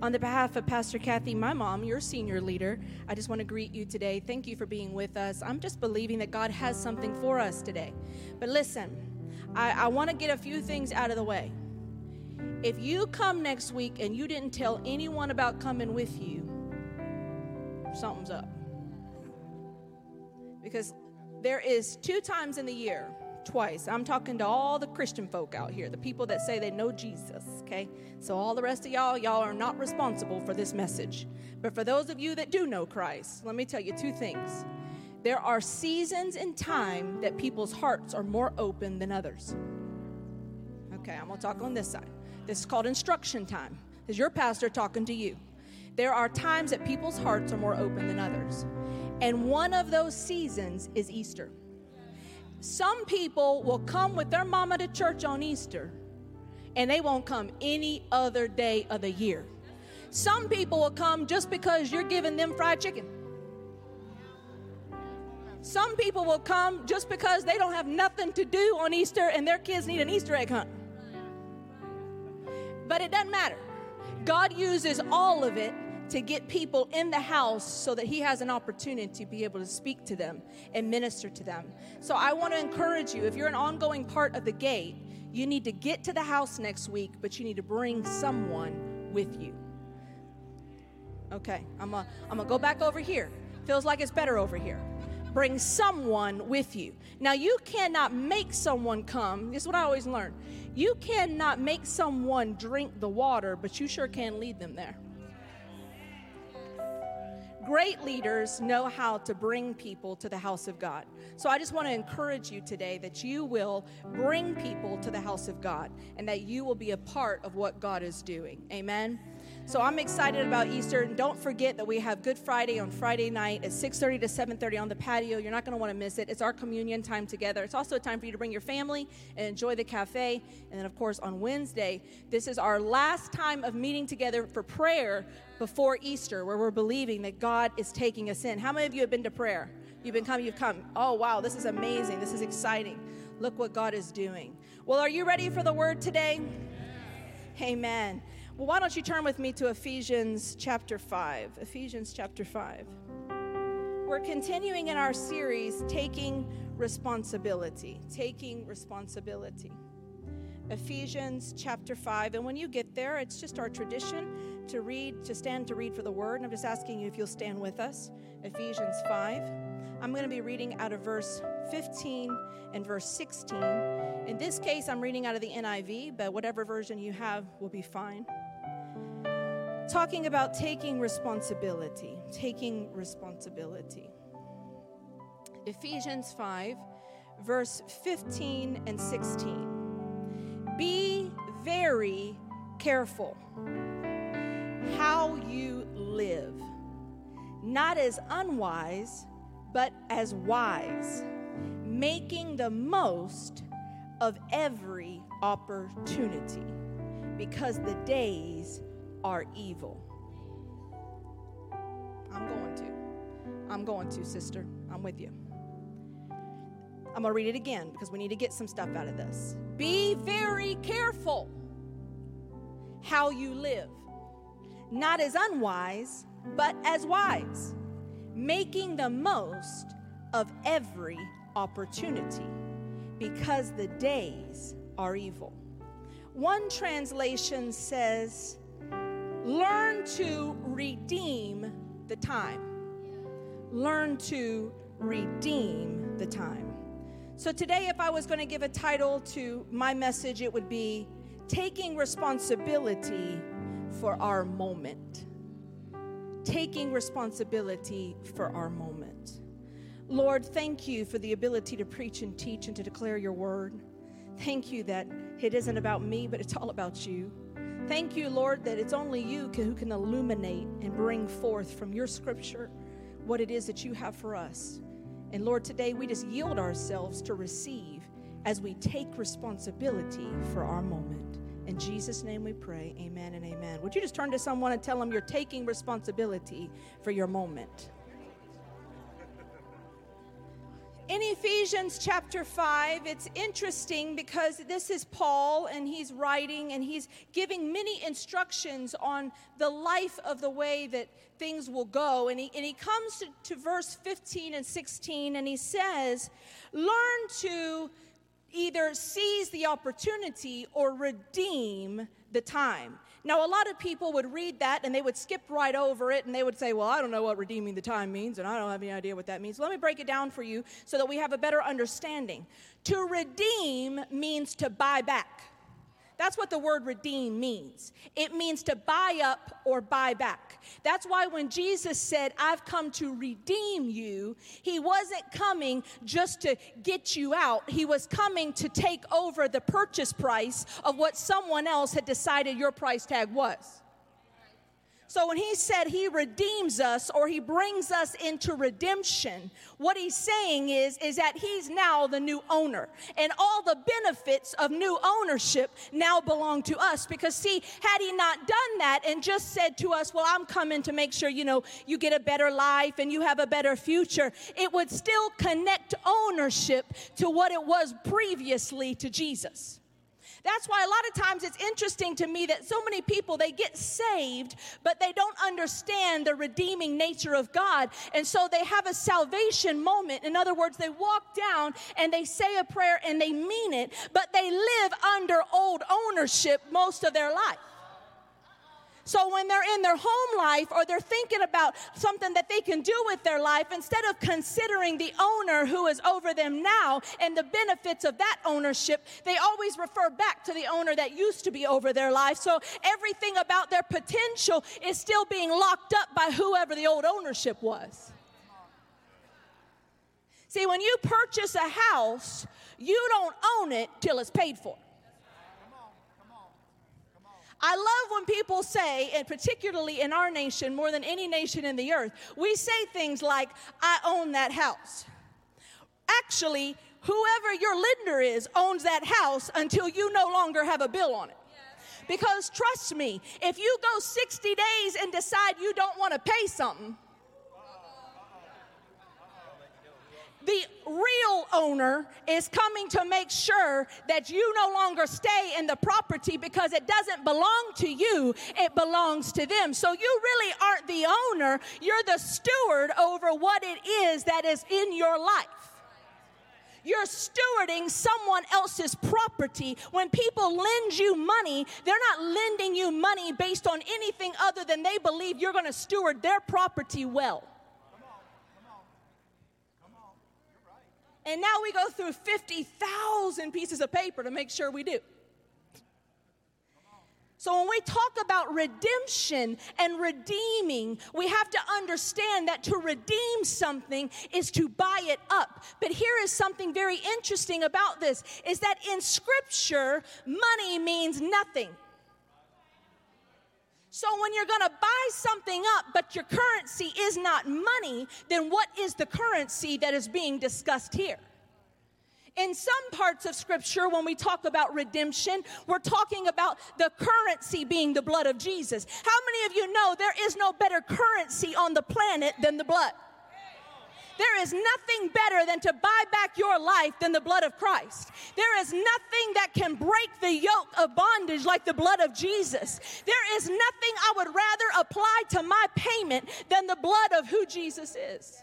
On the behalf of Pastor Kathy, my mom, your senior leader, I just want to greet you today. Thank you for being with us. I'm just believing that God has something for us today. But listen, I, I want to get a few things out of the way. If you come next week and you didn't tell anyone about coming with you, something's up. Because there is two times in the year, twice. I'm talking to all the Christian folk out here, the people that say they know Jesus, okay? So all the rest of y'all, y'all are not responsible for this message. But for those of you that do know Christ, let me tell you two things. There are seasons in time that people's hearts are more open than others. Okay, I'm gonna talk on this side. This is called instruction time. Is your pastor talking to you? There are times that people's hearts are more open than others. And one of those seasons is Easter. Some people will come with their mama to church on Easter and they won't come any other day of the year. Some people will come just because you're giving them fried chicken. Some people will come just because they don't have nothing to do on Easter and their kids need an Easter egg hunt. But it doesn't matter. God uses all of it to get people in the house so that he has an opportunity to be able to speak to them and minister to them. So I want to encourage you if you're an ongoing part of the gate, you need to get to the house next week, but you need to bring someone with you. Okay, I'm gonna I'm to go back over here. Feels like it's better over here. Bring someone with you. Now, you cannot make someone come. This is what I always learn. You cannot make someone drink the water, but you sure can lead them there. Great leaders know how to bring people to the house of God. So I just want to encourage you today that you will bring people to the house of God and that you will be a part of what God is doing. Amen. So I'm excited about Easter. And don't forget that we have Good Friday on Friday night at 6:30 to 7:30 on the patio. You're not going to want to miss it. It's our communion time together. It's also a time for you to bring your family and enjoy the cafe. And then of course on Wednesday, this is our last time of meeting together for prayer before Easter where we're believing that God is taking us in. How many of you have been to prayer? You've been coming, you've come. Oh wow, this is amazing. This is exciting. Look what God is doing. Well, are you ready for the word today? Amen. Well, why don't you turn with me to Ephesians chapter 5? Ephesians chapter 5. We're continuing in our series, Taking Responsibility. Taking Responsibility. Ephesians chapter 5. And when you get there, it's just our tradition to read, to stand to read for the word. And I'm just asking you if you'll stand with us. Ephesians 5. I'm going to be reading out of verse 15 and verse 16. In this case, I'm reading out of the NIV, but whatever version you have will be fine talking about taking responsibility, taking responsibility. Ephesians 5, verse 15 and 16. Be very careful how you live, not as unwise, but as wise, making the most of every opportunity, because the days are evil. I'm going to. I'm going to, sister. I'm with you. I'm going to read it again because we need to get some stuff out of this. Be very careful how you live, not as unwise, but as wise, making the most of every opportunity because the days are evil. One translation says, Learn to redeem the time. Learn to redeem the time. So, today, if I was going to give a title to my message, it would be Taking Responsibility for Our Moment. Taking responsibility for our moment. Lord, thank you for the ability to preach and teach and to declare your word. Thank you that it isn't about me, but it's all about you. Thank you, Lord, that it's only you who can illuminate and bring forth from your scripture what it is that you have for us. And Lord, today we just yield ourselves to receive as we take responsibility for our moment. In Jesus' name we pray, amen and amen. Would you just turn to someone and tell them you're taking responsibility for your moment? In Ephesians chapter 5, it's interesting because this is Paul and he's writing and he's giving many instructions on the life of the way that things will go. And he, and he comes to, to verse 15 and 16 and he says, Learn to either seize the opportunity or redeem the time. Now, a lot of people would read that and they would skip right over it and they would say, Well, I don't know what redeeming the time means and I don't have any idea what that means. Let me break it down for you so that we have a better understanding. To redeem means to buy back. That's what the word redeem means. It means to buy up or buy back. That's why when Jesus said, I've come to redeem you, he wasn't coming just to get you out. He was coming to take over the purchase price of what someone else had decided your price tag was. So when he said he redeems us or he brings us into redemption, what he's saying is is that he's now the new owner. And all the benefits of new ownership now belong to us because see, had he not done that and just said to us, "Well, I'm coming to make sure, you know, you get a better life and you have a better future," it would still connect ownership to what it was previously to Jesus. That's why a lot of times it's interesting to me that so many people they get saved, but they don't understand the redeeming nature of God. And so they have a salvation moment. In other words, they walk down and they say a prayer and they mean it, but they live under old ownership most of their life. So when they're in their home life or they're thinking about something that they can do with their life, instead of considering the owner who is over them now and the benefits of that ownership, they always refer back to the owner that used to be over their life. So everything about their potential is still being locked up by whoever the old ownership was. See, when you purchase a house, you don't own it till it's paid for. I love when people say, and particularly in our nation, more than any nation in the earth, we say things like, I own that house. Actually, whoever your lender is owns that house until you no longer have a bill on it. Because trust me, if you go 60 days and decide you don't want to pay something, the real owner is coming to make sure that you no longer stay in the property because it doesn't belong to you, it belongs to them. So you really aren't the owner, you're the steward over what it is that is in your life. You're stewarding someone else's property. When people lend you money, they're not lending you money based on anything other than they believe you're going to steward their property well. And now we go through 50,000 pieces of paper to make sure we do. So, when we talk about redemption and redeeming, we have to understand that to redeem something is to buy it up. But here is something very interesting about this is that in scripture, money means nothing. So when you're going to buy something up, but your currency is not money, then what is the currency that is being discussed here? In some parts of scripture, when we talk about redemption, we're talking about the currency being the blood of Jesus. How many of you know there is no better currency on the planet than the blood? There is nothing better than to buy back your life than the blood of Christ. There is nothing that can break the yoke of bondage like the blood of Jesus. There is nothing I would rather apply to my payment than the blood of who Jesus is.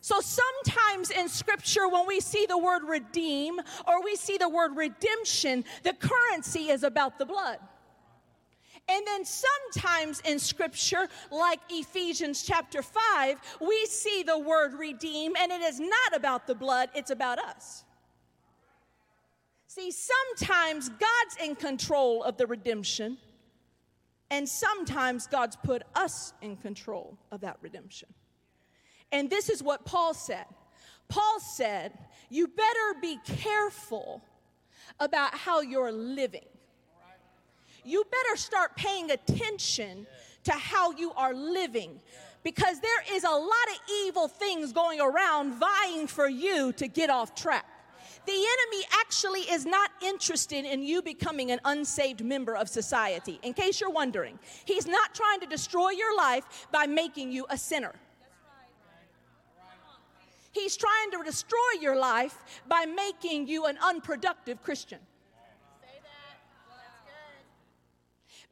So sometimes in scripture, when we see the word redeem or we see the word redemption, the currency is about the blood. And then sometimes in scripture, like Ephesians chapter 5, we see the word redeem, and it is not about the blood, it's about us. See, sometimes God's in control of the redemption, and sometimes God's put us in control of that redemption. And this is what Paul said Paul said, You better be careful about how you're living you better start paying attention to how you are living because there is a lot of evil things going around vying for you to get off track. The enemy actually is not interested in you becoming an unsaved member of society. In case you're wondering, he's not trying to destroy your life by making you a sinner. He's trying to destroy your life by making you an unproductive Christian.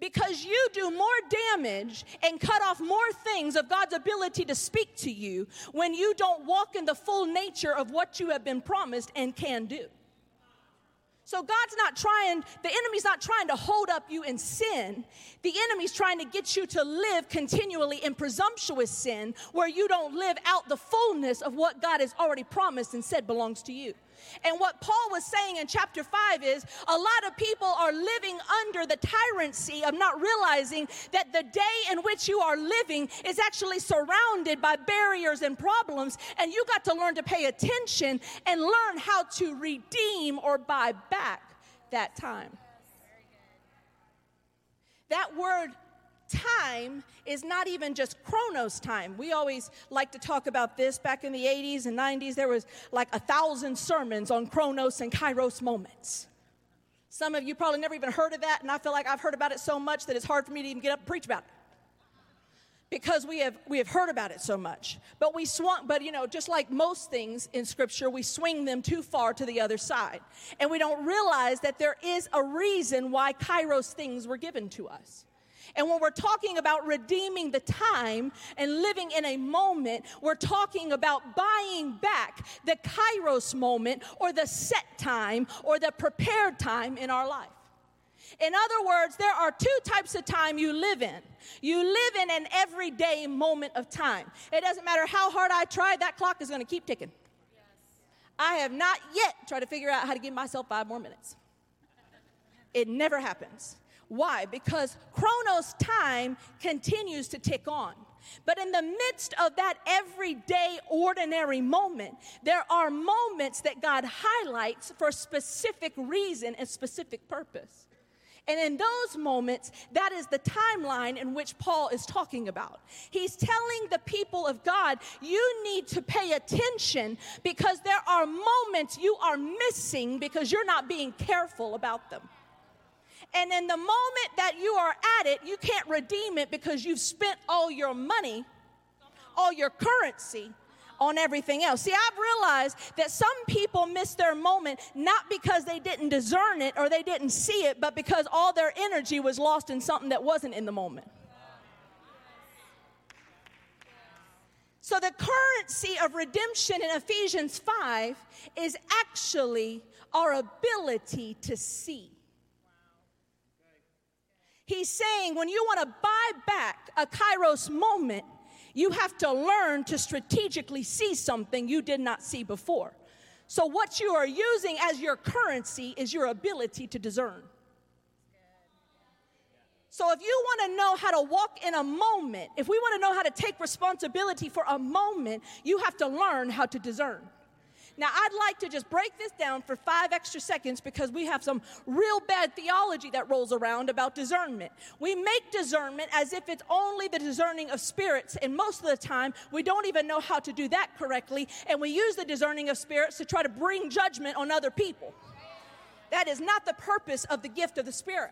Because you do more damage and cut off more things of God's ability to speak to you when you don't walk in the full nature of what you have been promised and can do. So God's not trying, the enemy's not trying to hold up you in sin. The enemy's trying to get you to live continually in presumptuous sin where you don't live out the fullness of what God has already promised and said belongs to you. And what Paul was saying in chapter 5 is a lot of people are living under the tyranny of not realizing that the day in which you are living is actually surrounded by barriers and problems. And you got to learn to pay attention and learn how to redeem or buy back that time. That word time is not even just chronos time. We always like to talk about this back in the 80s and 90s. There was like a thousand sermons on chronos and kairos moments. Some of you probably never even heard of that, and I feel like I've heard about it so much that it's hard for me to even get up and preach about it. Because we have we have heard about it so much. But we swung, but you know, just like most things in scripture, we swing them too far to the other side. And we don't realize that there is a reason why kairos things were given to us. And when we're talking about redeeming the time and living in a moment, we're talking about buying back the kairos moment or the set time or the prepared time in our life. In other words, there are two types of time you live in. You live in an everyday moment of time. It doesn't matter how hard I try, that clock is going to keep ticking. I have not yet tried to figure out how to give myself five more minutes. It never happens. Why? Because Chronos time continues to tick on. But in the midst of that everyday, ordinary moment, there are moments that God highlights for specific reason and specific purpose. And in those moments, that is the timeline in which Paul is talking about. He's telling the people of God, you need to pay attention because there are moments you are missing because you're not being careful about them. And in the moment that you are at it, you can't redeem it because you've spent all your money, all your currency on everything else. See, I've realized that some people miss their moment not because they didn't discern it or they didn't see it, but because all their energy was lost in something that wasn't in the moment. So, the currency of redemption in Ephesians 5 is actually our ability to see. He's saying when you want to buy back a kairos moment, you have to learn to strategically see something you did not see before. So, what you are using as your currency is your ability to discern. So, if you want to know how to walk in a moment, if we want to know how to take responsibility for a moment, you have to learn how to discern. Now, I'd like to just break this down for five extra seconds because we have some real bad theology that rolls around about discernment. We make discernment as if it's only the discerning of spirits, and most of the time, we don't even know how to do that correctly, and we use the discerning of spirits to try to bring judgment on other people. That is not the purpose of the gift of the Spirit.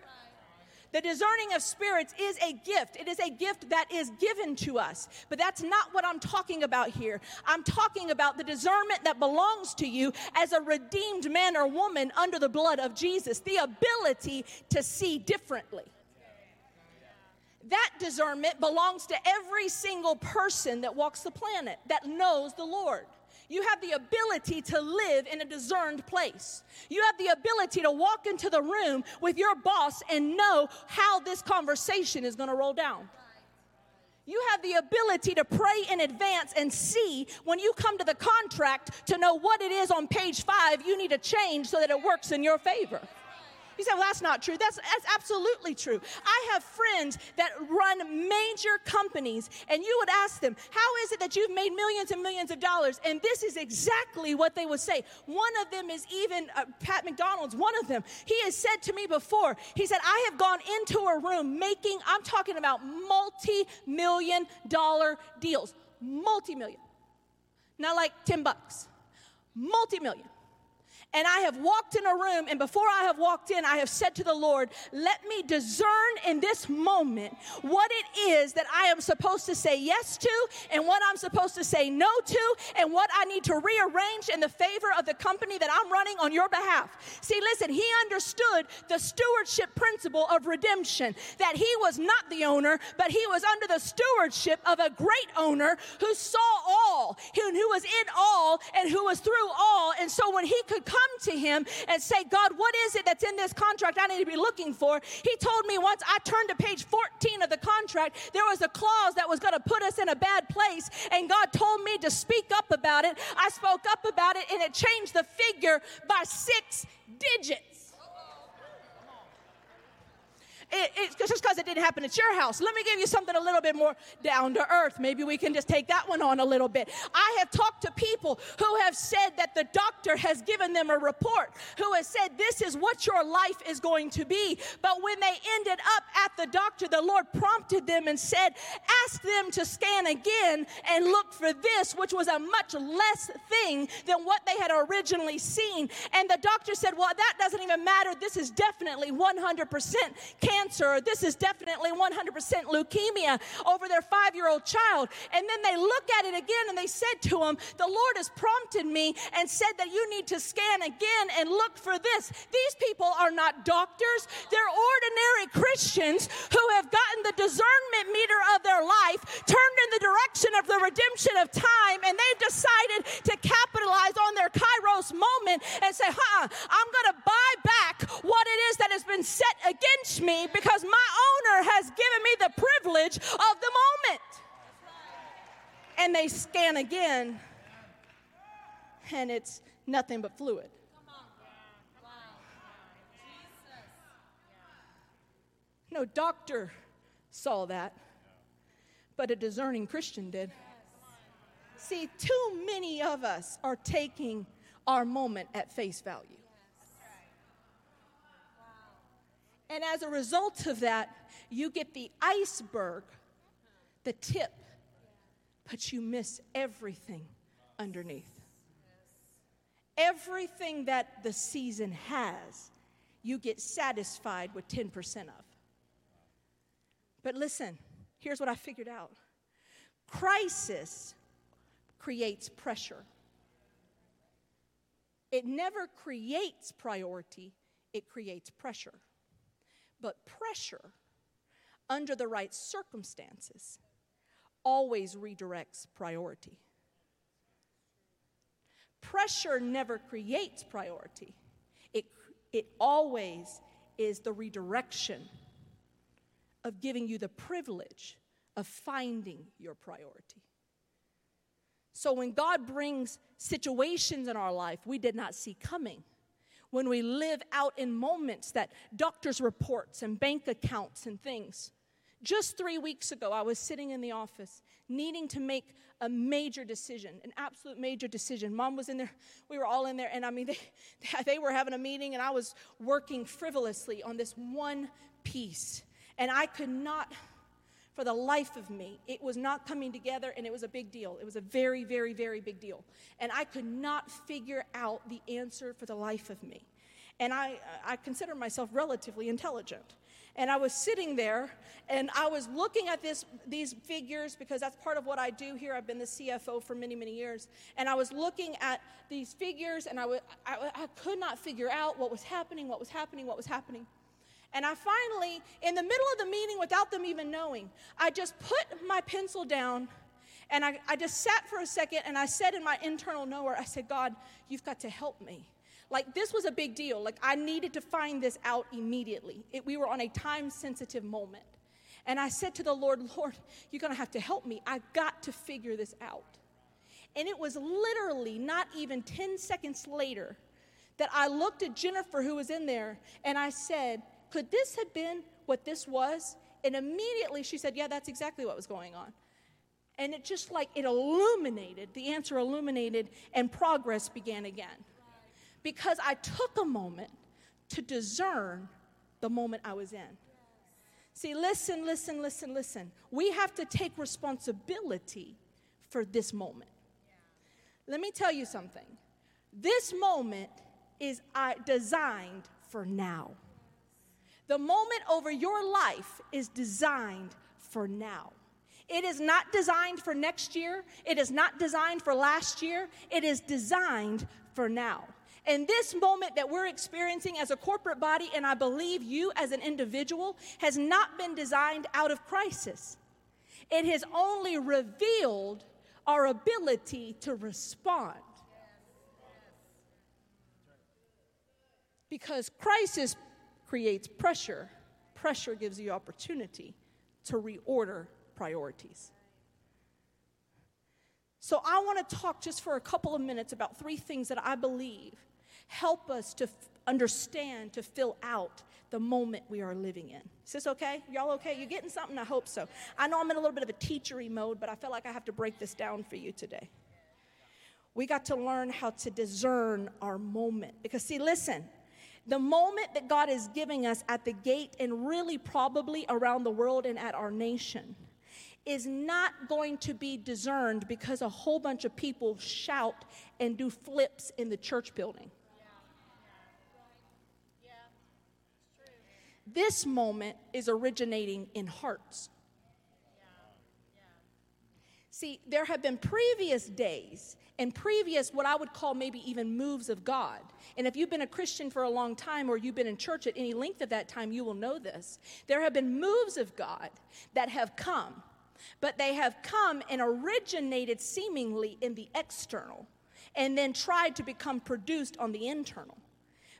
The discerning of spirits is a gift. It is a gift that is given to us. But that's not what I'm talking about here. I'm talking about the discernment that belongs to you as a redeemed man or woman under the blood of Jesus, the ability to see differently. That discernment belongs to every single person that walks the planet, that knows the Lord. You have the ability to live in a discerned place. You have the ability to walk into the room with your boss and know how this conversation is going to roll down. You have the ability to pray in advance and see when you come to the contract to know what it is on page five you need to change so that it works in your favor. You say, well, that's not true. That's, that's absolutely true. I have friends that run major companies, and you would ask them, how is it that you've made millions and millions of dollars? And this is exactly what they would say. One of them is even uh, Pat McDonald's, one of them. He has said to me before, he said, I have gone into a room making, I'm talking about multi million dollar deals, multi million. Not like 10 bucks, multi million. And I have walked in a room, and before I have walked in, I have said to the Lord, Let me discern in this moment what it is that I am supposed to say yes to, and what I'm supposed to say no to, and what I need to rearrange in the favor of the company that I'm running on your behalf. See, listen, he understood the stewardship principle of redemption that he was not the owner, but he was under the stewardship of a great owner who saw all, who, who was in all, and who was through all. And so when he could come to him and say, God, what is it that's in this contract I need to be looking for? He told me once I turned to page 14 of the contract, there was a clause that was going to put us in a bad place. And God told me to speak up about it. I spoke up about it, and it changed the figure by six digits. It, it's just because it didn't happen at your house. Let me give you something a little bit more down to earth. Maybe we can just take that one on a little bit. I have talked to people who have said that the doctor has given them a report, who has said, This is what your life is going to be. But when they ended up at the doctor, the Lord prompted them and said, Ask them to scan again and look for this, which was a much less thing than what they had originally seen. And the doctor said, Well, that doesn't even matter. This is definitely 100% cancer cancer, this is definitely 100% leukemia over their five year old child. And then they look at it again and they said to him, The Lord has prompted me and said that you need to scan again and look for this. These people are not doctors, they're ordinary Christians who have gotten the discernment meter of their life turned in the direction of the redemption of time, and they've decided to capitalize on their kairos moment and say, huh, I'm going to buy back what it is that has been set against me because my owner has given me the privilege of the moment. And they scan again, and it's nothing but fluid. No doctor saw that, but a discerning Christian did. See, too many of us are taking our moment at face value. And as a result of that, you get the iceberg, the tip, but you miss everything underneath. Everything that the season has, you get satisfied with 10% of. But listen, here's what I figured out crisis creates pressure. It never creates priority, it creates pressure. But pressure, under the right circumstances, always redirects priority. Pressure never creates priority, it, it always is the redirection of giving you the privilege of finding your priority. So when God brings situations in our life we did not see coming, when we live out in moments that doctor's reports and bank accounts and things. Just three weeks ago, I was sitting in the office needing to make a major decision, an absolute major decision. Mom was in there, we were all in there, and I mean, they, they were having a meeting, and I was working frivolously on this one piece. And I could not, for the life of me, it was not coming together, and it was a big deal. It was a very, very, very big deal. And I could not figure out the answer for the life of me. And I, I consider myself relatively intelligent. And I was sitting there and I was looking at this, these figures because that's part of what I do here. I've been the CFO for many, many years. And I was looking at these figures and I, w- I, I could not figure out what was happening, what was happening, what was happening. And I finally, in the middle of the meeting, without them even knowing, I just put my pencil down and I, I just sat for a second and I said in my internal knower, I said, God, you've got to help me. Like, this was a big deal. Like, I needed to find this out immediately. It, we were on a time sensitive moment. And I said to the Lord, Lord, you're going to have to help me. I got to figure this out. And it was literally not even 10 seconds later that I looked at Jennifer, who was in there, and I said, could this have been what this was? And immediately she said, Yeah, that's exactly what was going on. And it just like it illuminated, the answer illuminated, and progress began again. Because I took a moment to discern the moment I was in. See, listen, listen, listen, listen. We have to take responsibility for this moment. Let me tell you something. This moment is uh, designed for now. The moment over your life is designed for now. It is not designed for next year. It is not designed for last year. It is designed for now. And this moment that we're experiencing as a corporate body, and I believe you as an individual, has not been designed out of crisis. It has only revealed our ability to respond. Because crisis creates pressure, pressure gives you opportunity to reorder priorities. So, I want to talk just for a couple of minutes about three things that I believe help us to f- understand, to fill out the moment we are living in. Is this okay? Y'all okay? You getting something? I hope so. I know I'm in a little bit of a teachery mode, but I feel like I have to break this down for you today. We got to learn how to discern our moment. Because, see, listen, the moment that God is giving us at the gate and really probably around the world and at our nation is not going to be discerned because a whole bunch of people shout and do flips in the church building. This moment is originating in hearts. See, there have been previous days and previous, what I would call maybe even moves of God. And if you've been a Christian for a long time or you've been in church at any length of that time, you will know this. There have been moves of God that have come, but they have come and originated seemingly in the external and then tried to become produced on the internal.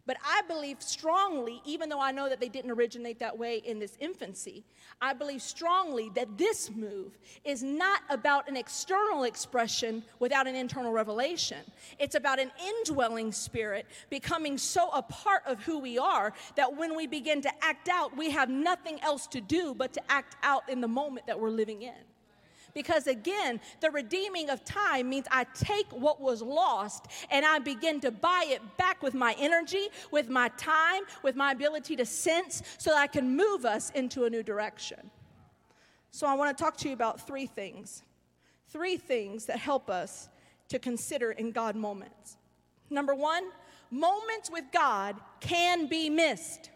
But I believe strongly, even though I know that they didn't originate that way in this infancy, I believe strongly that this move is not about an external expression without an internal revelation. It's about an indwelling spirit becoming so a part of who we are that when we begin to act out, we have nothing else to do but to act out in the moment that we're living in. Because again, the redeeming of time means I take what was lost and I begin to buy it back with my energy, with my time, with my ability to sense, so that I can move us into a new direction. So I want to talk to you about three things. Three things that help us to consider in God moments. Number one, moments with God can be missed.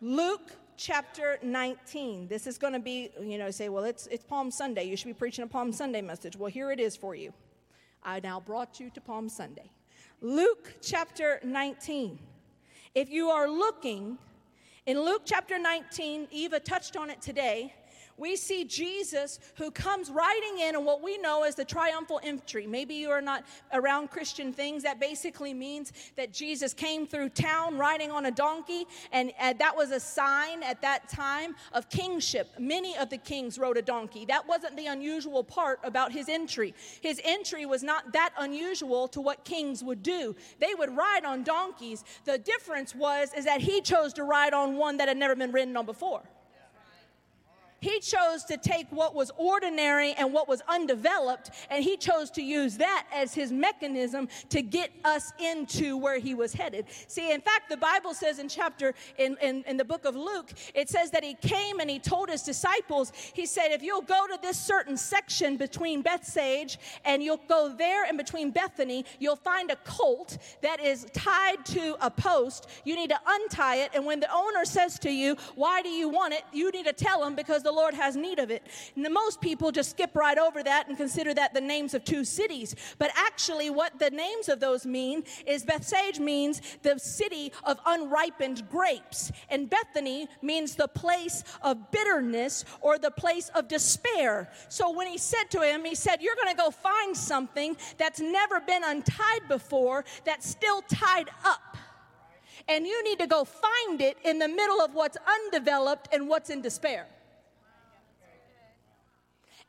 Luke chapter 19. This is going to be, you know, say, well, it's, it's Palm Sunday. You should be preaching a Palm Sunday message. Well, here it is for you. I now brought you to Palm Sunday. Luke chapter 19. If you are looking in Luke chapter 19, Eva touched on it today we see Jesus who comes riding in on what we know as the triumphal entry. Maybe you are not around Christian things. That basically means that Jesus came through town riding on a donkey, and, and that was a sign at that time of kingship. Many of the kings rode a donkey. That wasn't the unusual part about his entry. His entry was not that unusual to what kings would do. They would ride on donkeys. The difference was is that he chose to ride on one that had never been ridden on before. He chose to take what was ordinary and what was undeveloped, and he chose to use that as his mechanism to get us into where he was headed. See, in fact, the Bible says in chapter, in, in, in the book of Luke, it says that he came and he told his disciples, he said, if you'll go to this certain section between Bethphage and you'll go there and between Bethany, you'll find a colt that is tied to a post. You need to untie it, and when the owner says to you, why do you want it? You need to tell him because the the Lord has need of it. And most people just skip right over that and consider that the names of two cities. But actually, what the names of those mean is Bethphage means the city of unripened grapes, and Bethany means the place of bitterness or the place of despair. So when he said to him, he said, You're going to go find something that's never been untied before, that's still tied up and you need to go find it in the middle of what's undeveloped and what's in despair.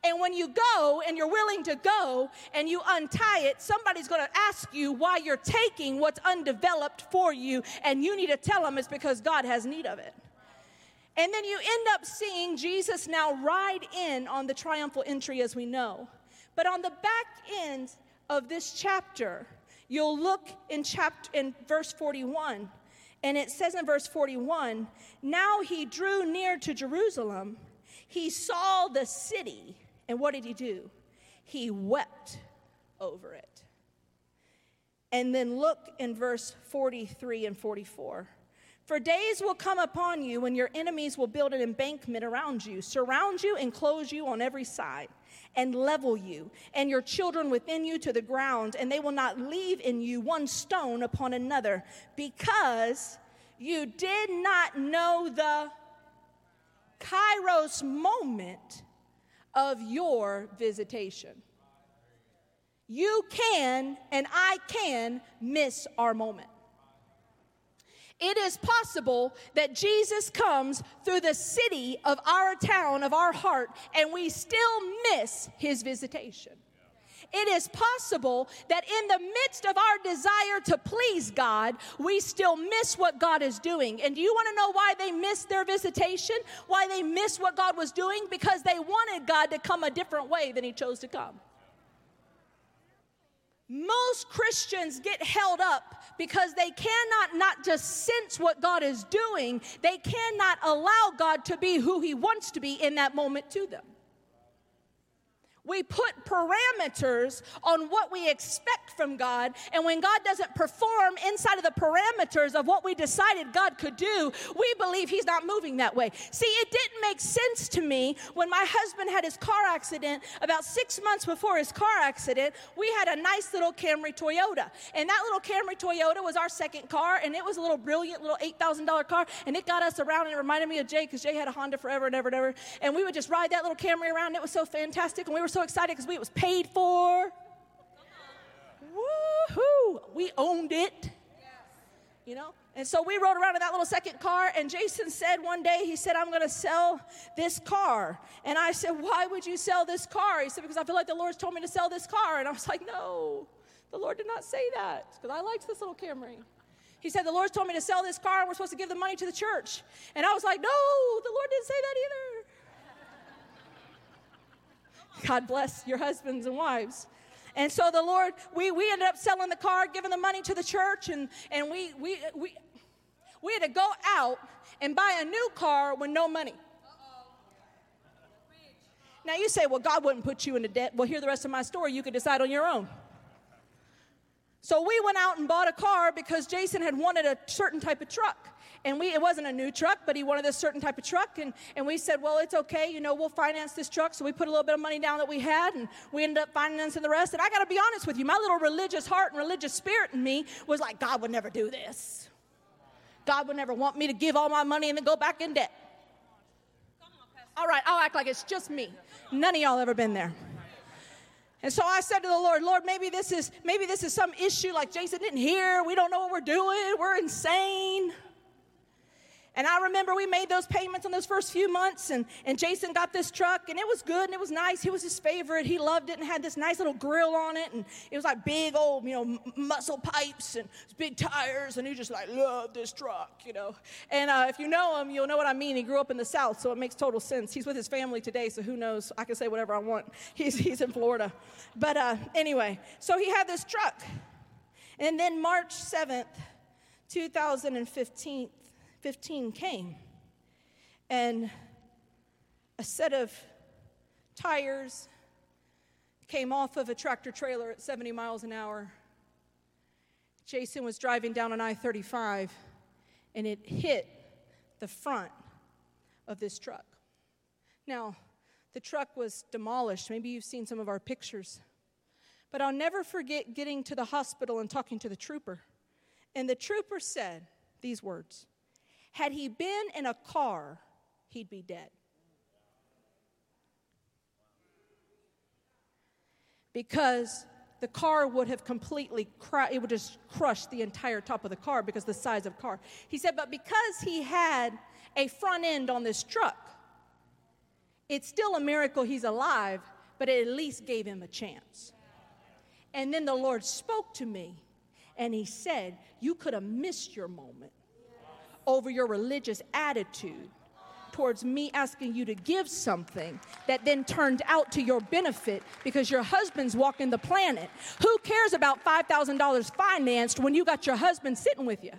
And when you go and you're willing to go and you untie it, somebody's going to ask you why you're taking what's undeveloped for you, and you need to tell them it's because God has need of it. And then you end up seeing Jesus now ride in on the triumphal entry as we know. But on the back end of this chapter, you'll look in chapter in verse 41, and it says in verse 41, now he drew near to Jerusalem, he saw the city and what did he do? He wept over it. And then look in verse 43 and 44. For days will come upon you when your enemies will build an embankment around you, surround you, and close you on every side, and level you, and your children within you to the ground, and they will not leave in you one stone upon another, because you did not know the kairos moment of your visitation. You can and I can miss our moment. It is possible that Jesus comes through the city of our town, of our heart, and we still miss his visitation. It is possible that in the midst of our desire to please God, we still miss what God is doing. And do you want to know why they missed their visitation? Why they missed what God was doing? Because they wanted God to come a different way than He chose to come. Most Christians get held up because they cannot not just sense what God is doing, they cannot allow God to be who He wants to be in that moment to them. We put parameters on what we expect from God, and when God doesn't perform inside of the parameters of what we decided God could do, we believe He's not moving that way. See, it didn't make sense to me when my husband had his car accident. About six months before his car accident, we had a nice little Camry Toyota, and that little Camry Toyota was our second car, and it was a little brilliant little $8,000 car, and it got us around, and it reminded me of Jay because Jay had a Honda forever and ever and ever, and we would just ride that little Camry around, and it was so fantastic, and we were so excited because we was paid for. Woohoo! We owned it. You know? And so we rode around in that little second car, and Jason said one day, he said, I'm to sell this car. And I said, Why would you sell this car? He said, Because I feel like the Lord's told me to sell this car. And I was like, No, the Lord did not say that, because I liked this little Camry. He said, The Lord's told me to sell this car, and we're supposed to give the money to the church. And I was like, No, the Lord didn't say that either. God bless your husbands and wives. And so the Lord, we, we ended up selling the car, giving the money to the church, and, and we, we, we, we had to go out and buy a new car with no money. Now you say, well, God wouldn't put you into debt. Well, hear the rest of my story. You could decide on your own. So we went out and bought a car because Jason had wanted a certain type of truck and we it wasn't a new truck but he wanted a certain type of truck. And, and we said well it's okay. You know we'll finance this truck. So we put a little bit of money down that we had and we ended up financing the rest. And i got to be honest with you my little religious heart and religious spirit in me was like god would never do this. God would never want me to give all my money and then go back in debt. All right i'll act like it's just me. None of y'all ever been there. And so I said to the Lord, Lord, maybe this is maybe this is some issue. Like Jason didn't hear. We don't know what we're doing. We're insane. And I remember we made those payments on those first few months, and, and Jason got this truck, and it was good and it was nice. He was his favorite. He loved it and had this nice little grill on it, and it was like big old, you know, muscle pipes and big tires, and he just like loved this truck, you know. And uh, if you know him, you'll know what I mean. He grew up in the South, so it makes total sense. He's with his family today, so who knows? I can say whatever I want. He's, he's in Florida. But uh, anyway, so he had this truck. And then March 7th, 2015, 15 came, and a set of tires came off of a tractor trailer at 70 miles an hour. Jason was driving down an I 35, and it hit the front of this truck. Now, the truck was demolished. Maybe you've seen some of our pictures. But I'll never forget getting to the hospital and talking to the trooper. And the trooper said these words had he been in a car, he'd be dead. Because the car would have completely it would just crush the entire top of the car because the size of car. He said, but because he had a front end on this truck, it's still a miracle he's alive, but it at least gave him a chance. And then the Lord spoke to me and he said, You could have missed your moment over your religious attitude towards me asking you to give something that then turned out to your benefit because your husband's walking the planet. Who cares about $5,000 financed when you got your husband sitting with you?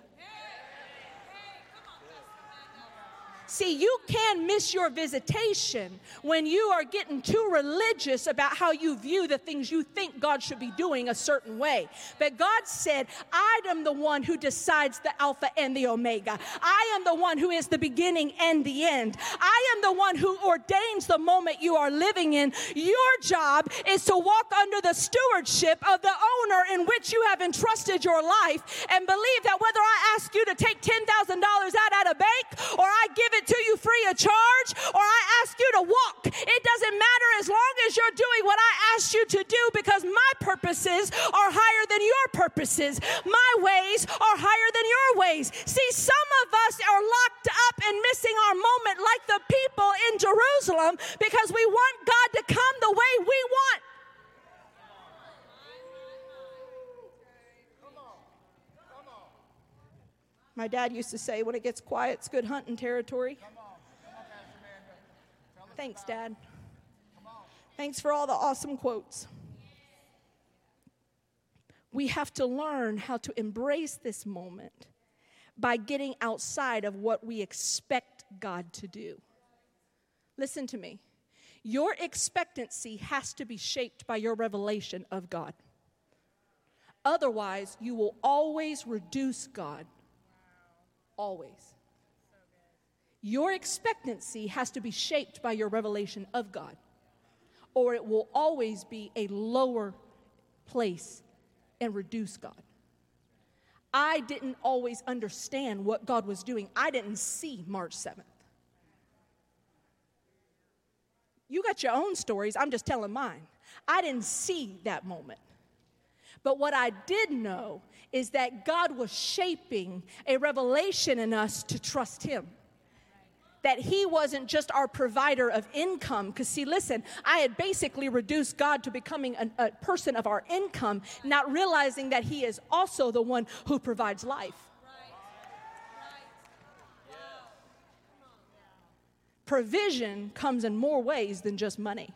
See, you can miss your visitation when you are getting too religious about how you view the things you think God should be doing a certain way. But God said, I am the one who decides the Alpha and the Omega. I am the one who is the beginning and the end. I am the one who ordains the moment you are living in. Your job is to walk under the stewardship of the owner in which you have entrusted your life and believe that whether I ask you to take $10,000 out at a bank or I give it to you free of charge or I ask you to walk, it doesn't matter as long as you're doing what I asked you to do because my purposes are higher than your purposes. My ways are higher than your ways. See, some of us are locked up and missing our moment like the people in Jerusalem because we want God to come the way we want. My dad used to say, when it gets quiet, it's good hunting territory. Thanks, Dad. Thanks for all the awesome quotes. We have to learn how to embrace this moment by getting outside of what we expect God to do. Listen to me. Your expectancy has to be shaped by your revelation of God. Otherwise, you will always reduce God Always. Your expectancy has to be shaped by your revelation of God, or it will always be a lower place and reduce God. I didn't always understand what God was doing. I didn't see March 7th. You got your own stories, I'm just telling mine. I didn't see that moment. But what I did know is that God was shaping a revelation in us to trust Him that he wasn't just our provider of income. Because, see, listen, I had basically reduced God to becoming a, a, person of our income, not realizing that he is also the one who provides life. Provision comes in more ways than just money.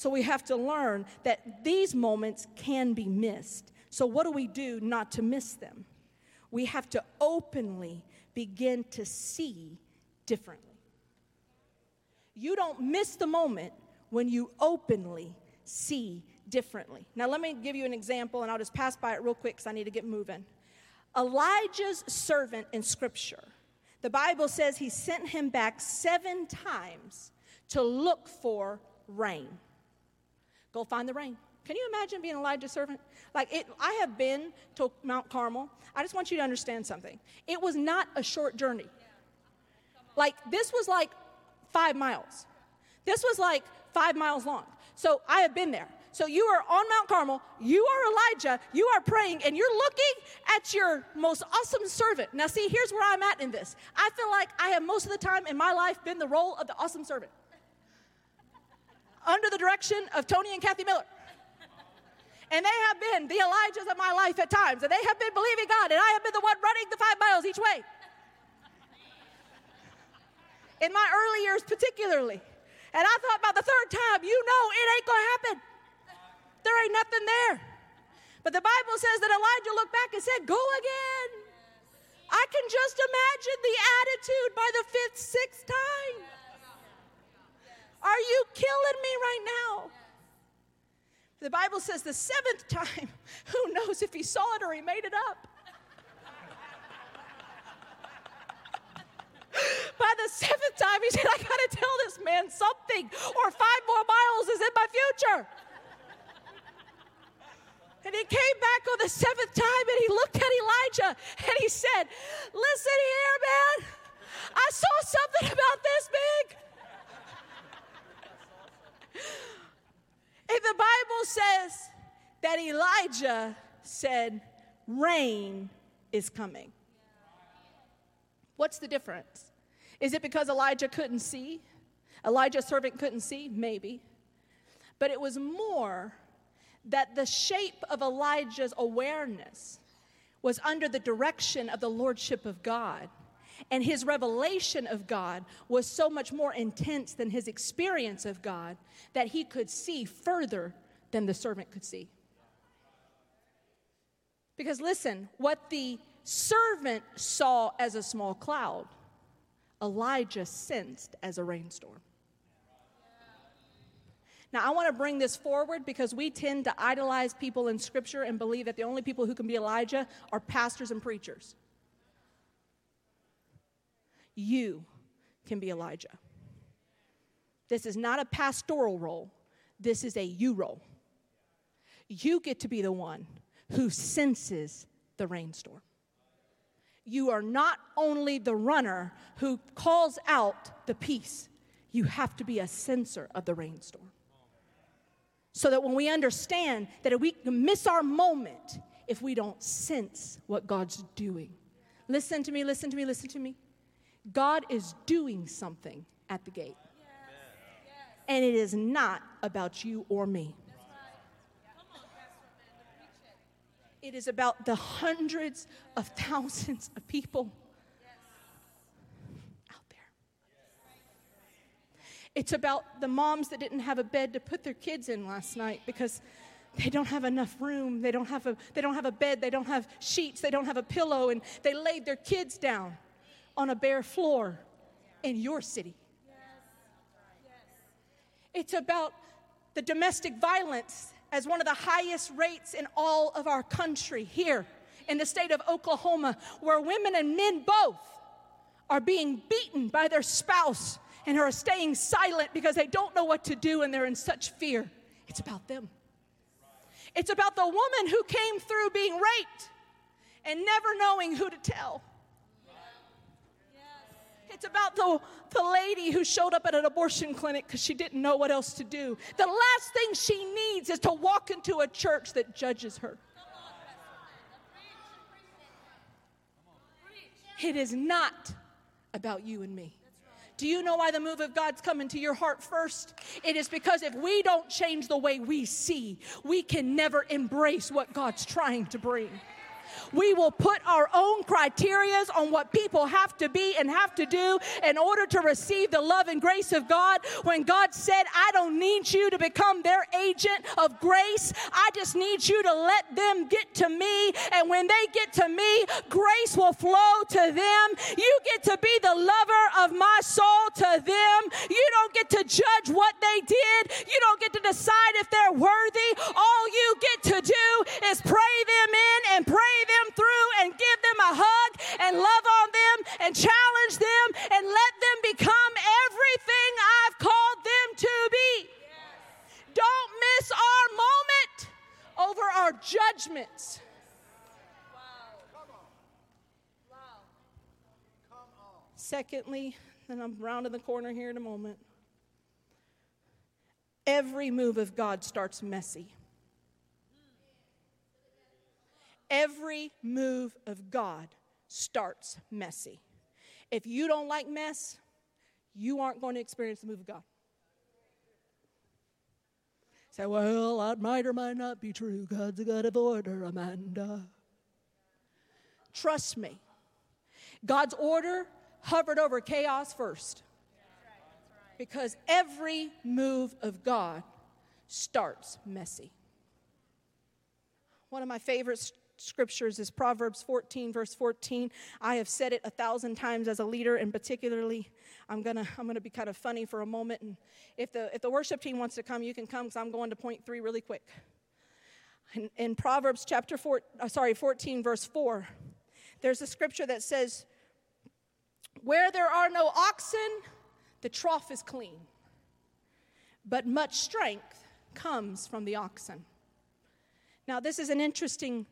So we have to learn that these moments can be missed. So, what do we do not to miss them? We have to openly begin to see differently. You don't miss the moment when you openly see differently. Now, let me give you an example, and I'll just pass by it real quick because I need to get moving. Elijah's servant in Scripture, the Bible says he sent him back seven times to look for rain. Go find the rain. Can you imagine being Elijah's servant? Like it, I have been to Mount Carmel. I just want you to understand something. It was not a short journey. Like this was like five miles. This was like five miles long. So I have been there. So you are on Mount Carmel, you are Elijah, you are praying, and you're looking at your most awesome servant. Now, see, here's where I'm at in this. I feel like I have most of the time in my life been the role of the awesome servant under the direction of Tony and Kathy Miller. And they have been the Elijahs of my life at times, and they have been believing God, and I have been the one running the five miles each way. In my early years, particularly. And I thought about the third time, you know, it ain't gonna happen. There ain't nothing there. But the Bible says that Elijah looked back and said, Go again. I can just imagine the attitude by the fifth, sixth time. Are you killing me right now? The Bible says the seventh time, who knows if he saw it or he made it up. By the seventh time, he said, I gotta tell this man something, or five more miles is in my future. And he came back on the seventh time and he looked at Elijah and he said, Listen here, man. I saw something about this big. And the Bible says that Elijah said, Rain is coming. What's the difference? Is it because Elijah couldn't see? Elijah's servant couldn't see? Maybe. But it was more that the shape of Elijah's awareness was under the direction of the Lordship of God. And his revelation of God was so much more intense than his experience of God that he could see further than the servant could see. Because listen, what the servant saw as a small cloud, Elijah sensed as a rainstorm. Now, I want to bring this forward because we tend to idolize people in Scripture and believe that the only people who can be Elijah are pastors and preachers. You can be Elijah. This is not a pastoral role, this is a you role. You get to be the one who senses the rainstorm. You are not only the runner who calls out the peace, you have to be a sensor of the rainstorm. So that when we understand that we miss our moment if we don't sense what God's doing. Listen to me, listen to me, listen to me. God is doing something at the gate. And it is not about you or me. It is about the hundreds of thousands of people out there. It's about the moms that didn't have a bed to put their kids in last night because they don't have enough room. They don't have a, they don't have a bed. They don't have sheets. They don't have a pillow. And they laid their kids down on a bare floor in your city. It's about the domestic violence as one of the highest rates in all of our country here in the state of Oklahoma, where women and men both are being beaten by their spouse and are staying silent because they don't know what to do and they're in such fear. It's about them. It's about the woman who came through being raped and never knowing who to tell. It's about the, the lady who showed up at an abortion clinic because she didn't know what else to do. The last thing she needs is to walk into a church that judges her. It is not about you and me. Do you know why the move of God's coming to your heart first? It is because if we don't change the way we see, we can never embrace what God's trying to bring. We will put our own criterias on what people have to be and have to do in order to receive the love and grace of God. When God said, I don't need you to become their agent of grace, I just need you to let them get to me. And when they get to me, grace will flow to them. You get to be the lover of my soul to them. You don't get to judge what they did, you don't get to decide if they're worthy. All you get to do is pray them in and pray them through and give them a hug and love on them and challenge them and let them become everything I've called them to be. Yes. Don't miss our moment over our judgments. Secondly, and I'm rounding the corner here in a moment. Every move of God starts messy. Every move of God starts messy. If you don't like mess, you aren't going to experience the move of God. Say, well, that might or might not be true. God's a God of order, Amanda. Trust me. God's order hovered over chaos first. Because every move of God starts messy. One of my favorite scriptures is Proverbs 14, verse 14. I have said it a thousand times as a leader, and particularly, I'm gonna I'm gonna be kind of funny for a moment. And if the if the worship team wants to come, you can come because I'm going to point three really quick. In, in Proverbs chapter four, uh, sorry, 14, verse 4, there's a scripture that says, Where there are no oxen, the trough is clean, but much strength comes from the oxen. Now, this is an interesting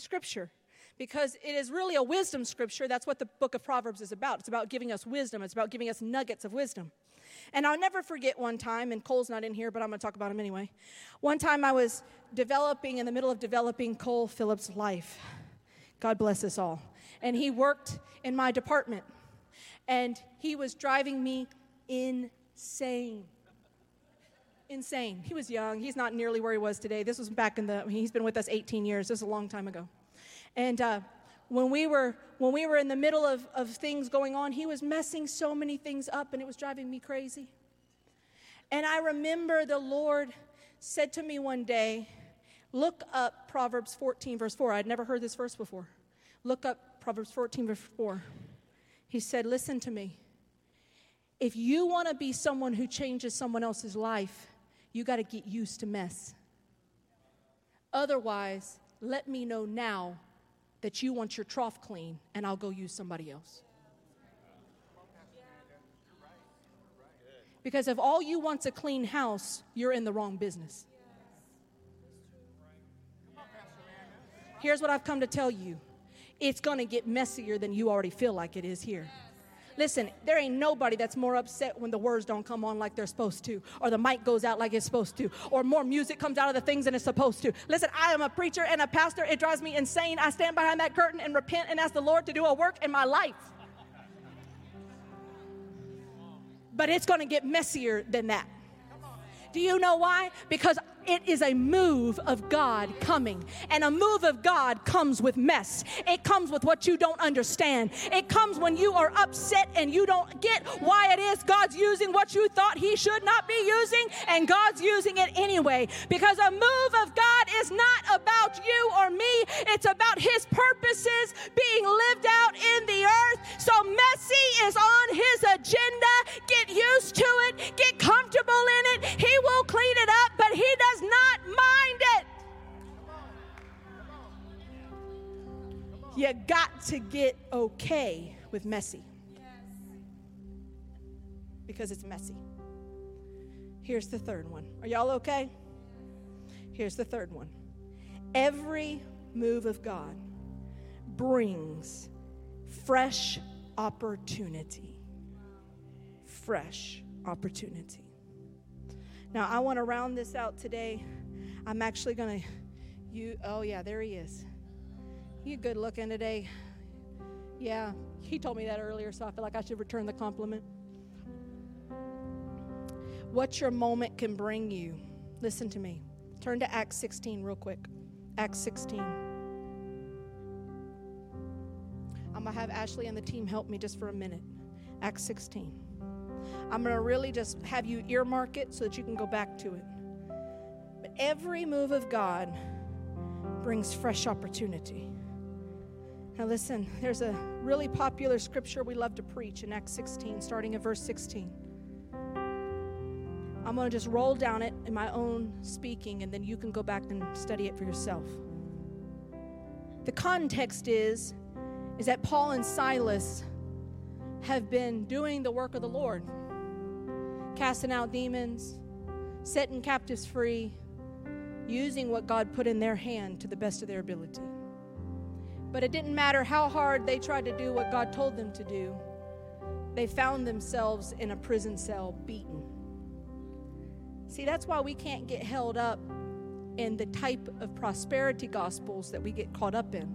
scripture because it is really a wisdom scripture. That's what the book of Proverbs is about. It's about giving us wisdom, it's about giving us nuggets of wisdom. And I'll never forget one time, and Cole's not in here, but I'm going to talk about him anyway. One time I was developing, in the middle of developing Cole Phillips' life. God bless us all. And he worked in my department, and he was driving me insane insane. He was young. He's not nearly where he was today. This was back in the, he's been with us 18 years. This is a long time ago. And uh, when we were when we were in the middle of, of things going on, he was messing so many things up and it was driving me crazy. And I remember the Lord said to me one day, look up Proverbs 14, verse 4. I'd never heard this verse before. Look up Proverbs 14, verse 4. He said, Listen to me. If you want to be someone who changes someone else's life, you got to get used to mess. Otherwise, let me know now that you want your trough clean, and I'll go use somebody else. Because if all you want's a clean house, you're in the wrong business. Here's what I've come to tell you it's going to get messier than you already feel like it is here. Listen, there ain't nobody that's more upset when the words don't come on like they're supposed to, or the mic goes out like it's supposed to, or more music comes out of the things than it's supposed to. Listen, I am a preacher and a pastor. It drives me insane. I stand behind that curtain and repent and ask the Lord to do a work in my life. But it's going to get messier than that. Do you know why? Because it is a move of God coming. And a move of God comes with mess. It comes with what you don't understand. It comes when you are upset and you don't get why it is God's using what you thought He should not be using, and God's using it anyway. Because a move of God is not about you or me, it's about His purposes being lived out in the earth. So messy is on His agenda. Get used to it, get comfortable in it. He will clean it up, but He does does not mind it. You got to get okay with messy. Because it's messy. Here's the third one. Are y'all okay? Here's the third one. Every move of God brings fresh opportunity. Fresh opportunity. Now, I want to round this out today. I'm actually going to, you, oh, yeah, there he is. You good looking today. Yeah, he told me that earlier, so I feel like I should return the compliment. What your moment can bring you. Listen to me. Turn to Acts 16 real quick. Acts 16. I'm going to have Ashley and the team help me just for a minute. Acts 16. I'm going to really just have you earmark it so that you can go back to it. But every move of God brings fresh opportunity. Now, listen, there's a really popular scripture we love to preach in Acts 16, starting at verse 16. I'm going to just roll down it in my own speaking, and then you can go back and study it for yourself. The context is, is that Paul and Silas have been doing the work of the Lord casting out demons, setting captives free, using what God put in their hand to the best of their ability. But it didn't matter how hard they tried to do what God told them to do, they found themselves in a prison cell beaten. See, that's why we can't get held up in the type of prosperity gospels that we get caught up in.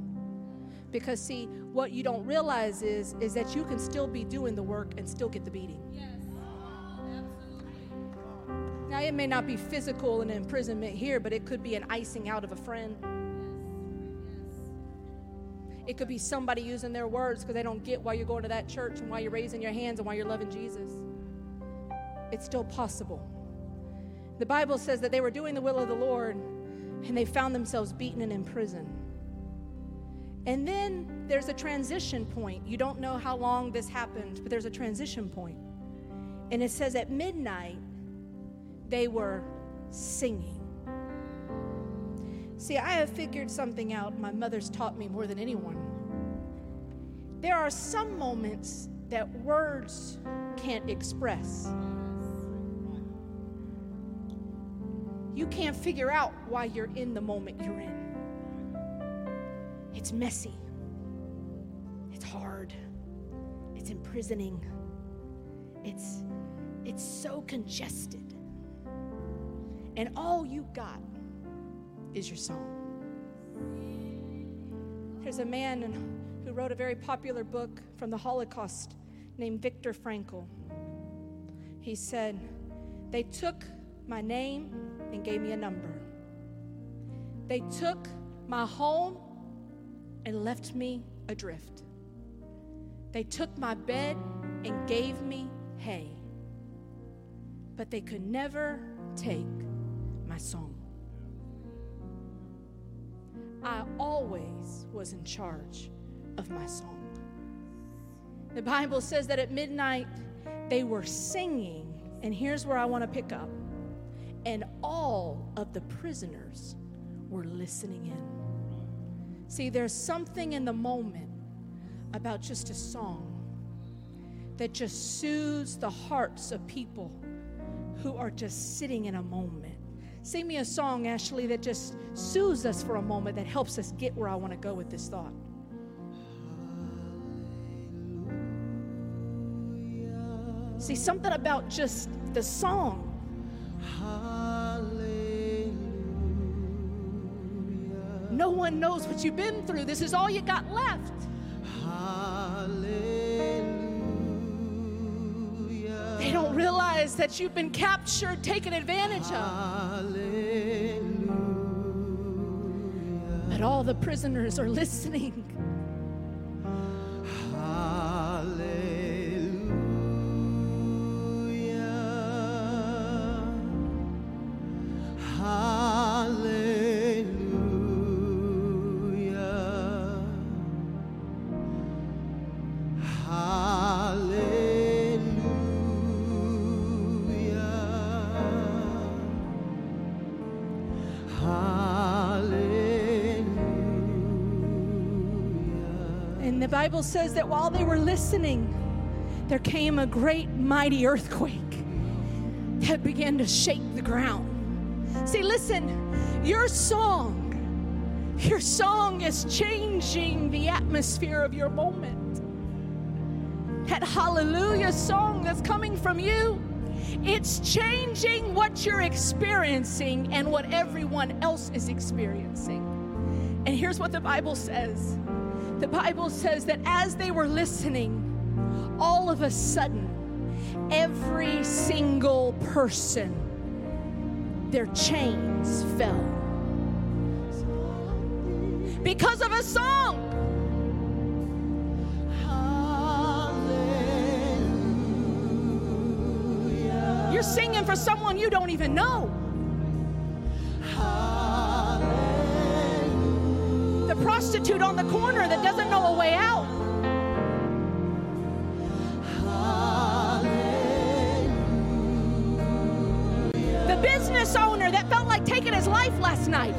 Because see, what you don't realize is is that you can still be doing the work and still get the beating. Yeah. It may not be physical and imprisonment here, but it could be an icing out of a friend. It could be somebody using their words because they don't get why you're going to that church and why you're raising your hands and why you're loving Jesus. It's still possible. The Bible says that they were doing the will of the Lord and they found themselves beaten and in prison. And then there's a transition point. You don't know how long this happened, but there's a transition point. And it says at midnight, they were singing. See, I have figured something out my mother's taught me more than anyone. There are some moments that words can't express. You can't figure out why you're in the moment you're in. It's messy, it's hard, it's imprisoning, it's, it's so congested and all you got is your song. There's a man who wrote a very popular book from the Holocaust named Viktor Frankl. He said, They took my name and gave me a number. They took my home and left me adrift. They took my bed and gave me hay. But they could never take my song. I always was in charge of my song. The Bible says that at midnight, they were singing, and here's where I want to pick up. And all of the prisoners were listening in. See, there's something in the moment about just a song that just soothes the hearts of people who are just sitting in a moment. Sing me a song, Ashley, that just soothes us for a moment, that helps us get where I want to go with this thought. See, something about just the song. No one knows what you've been through. This is all you got left. That you've been captured, taken advantage of. But all the prisoners are listening. Bible says that while they were listening, there came a great, mighty earthquake that began to shake the ground. See, listen, your song, your song is changing the atmosphere of your moment. That hallelujah song that's coming from you, it's changing what you're experiencing and what everyone else is experiencing. And here's what the Bible says the Bible says that as they were listening, all of a sudden, every single person, their chains fell. Because of a song. Hallelujah. You're singing for someone you don't even know. Prostitute on the corner that doesn't know a way out. The business owner that felt like taking his life last night.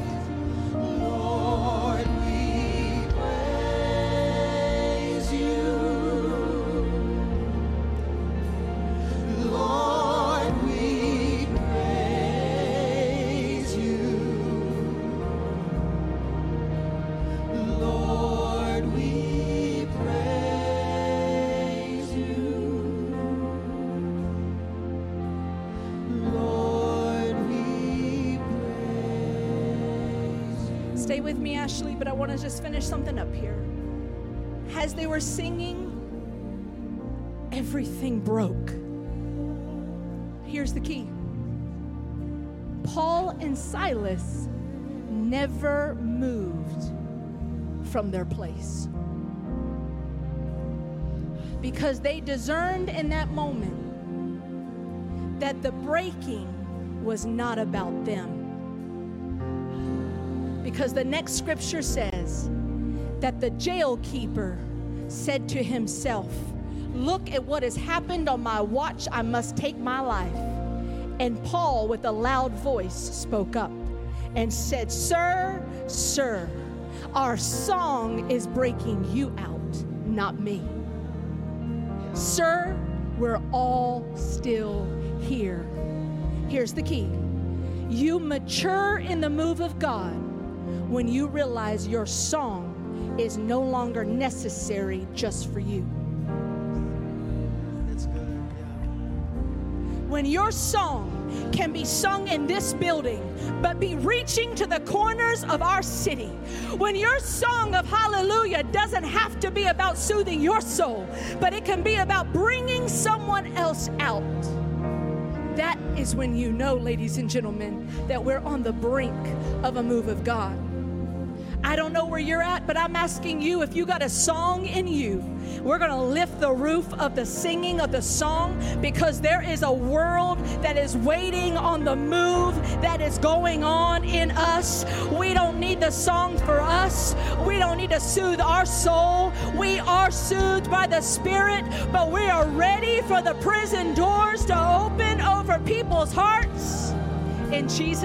Ashley, but I want to just finish something up here. As they were singing, everything broke. Here's the key Paul and Silas never moved from their place because they discerned in that moment that the breaking was not about them because the next scripture says that the jail keeper said to himself, Look at what has happened on my watch. I must take my life. And Paul, with a loud voice, spoke up and said, Sir, sir, our song is breaking you out, not me. Sir, we're all still here. Here's the key you mature in the move of God when you realize your song is no longer necessary just for you. That's good. Yeah. When your song can be sung in this building, but be reaching to the corners of our city. When your song of hallelujah doesn't have to be about soothing your soul, but it can be about bringing someone else out. That is when you know, ladies and gentlemen, that we're on the brink of a move of God. I don't know where you're at, but I'm asking you if you got a song in you. We're going to lift the roof of the singing of the song because there is a world that is waiting on the move that is going on in us. We don't need the song for us. We don't need to soothe our soul. We are soothed by the Spirit, but we are ready for the prison doors to open over people's hearts. In Jesus'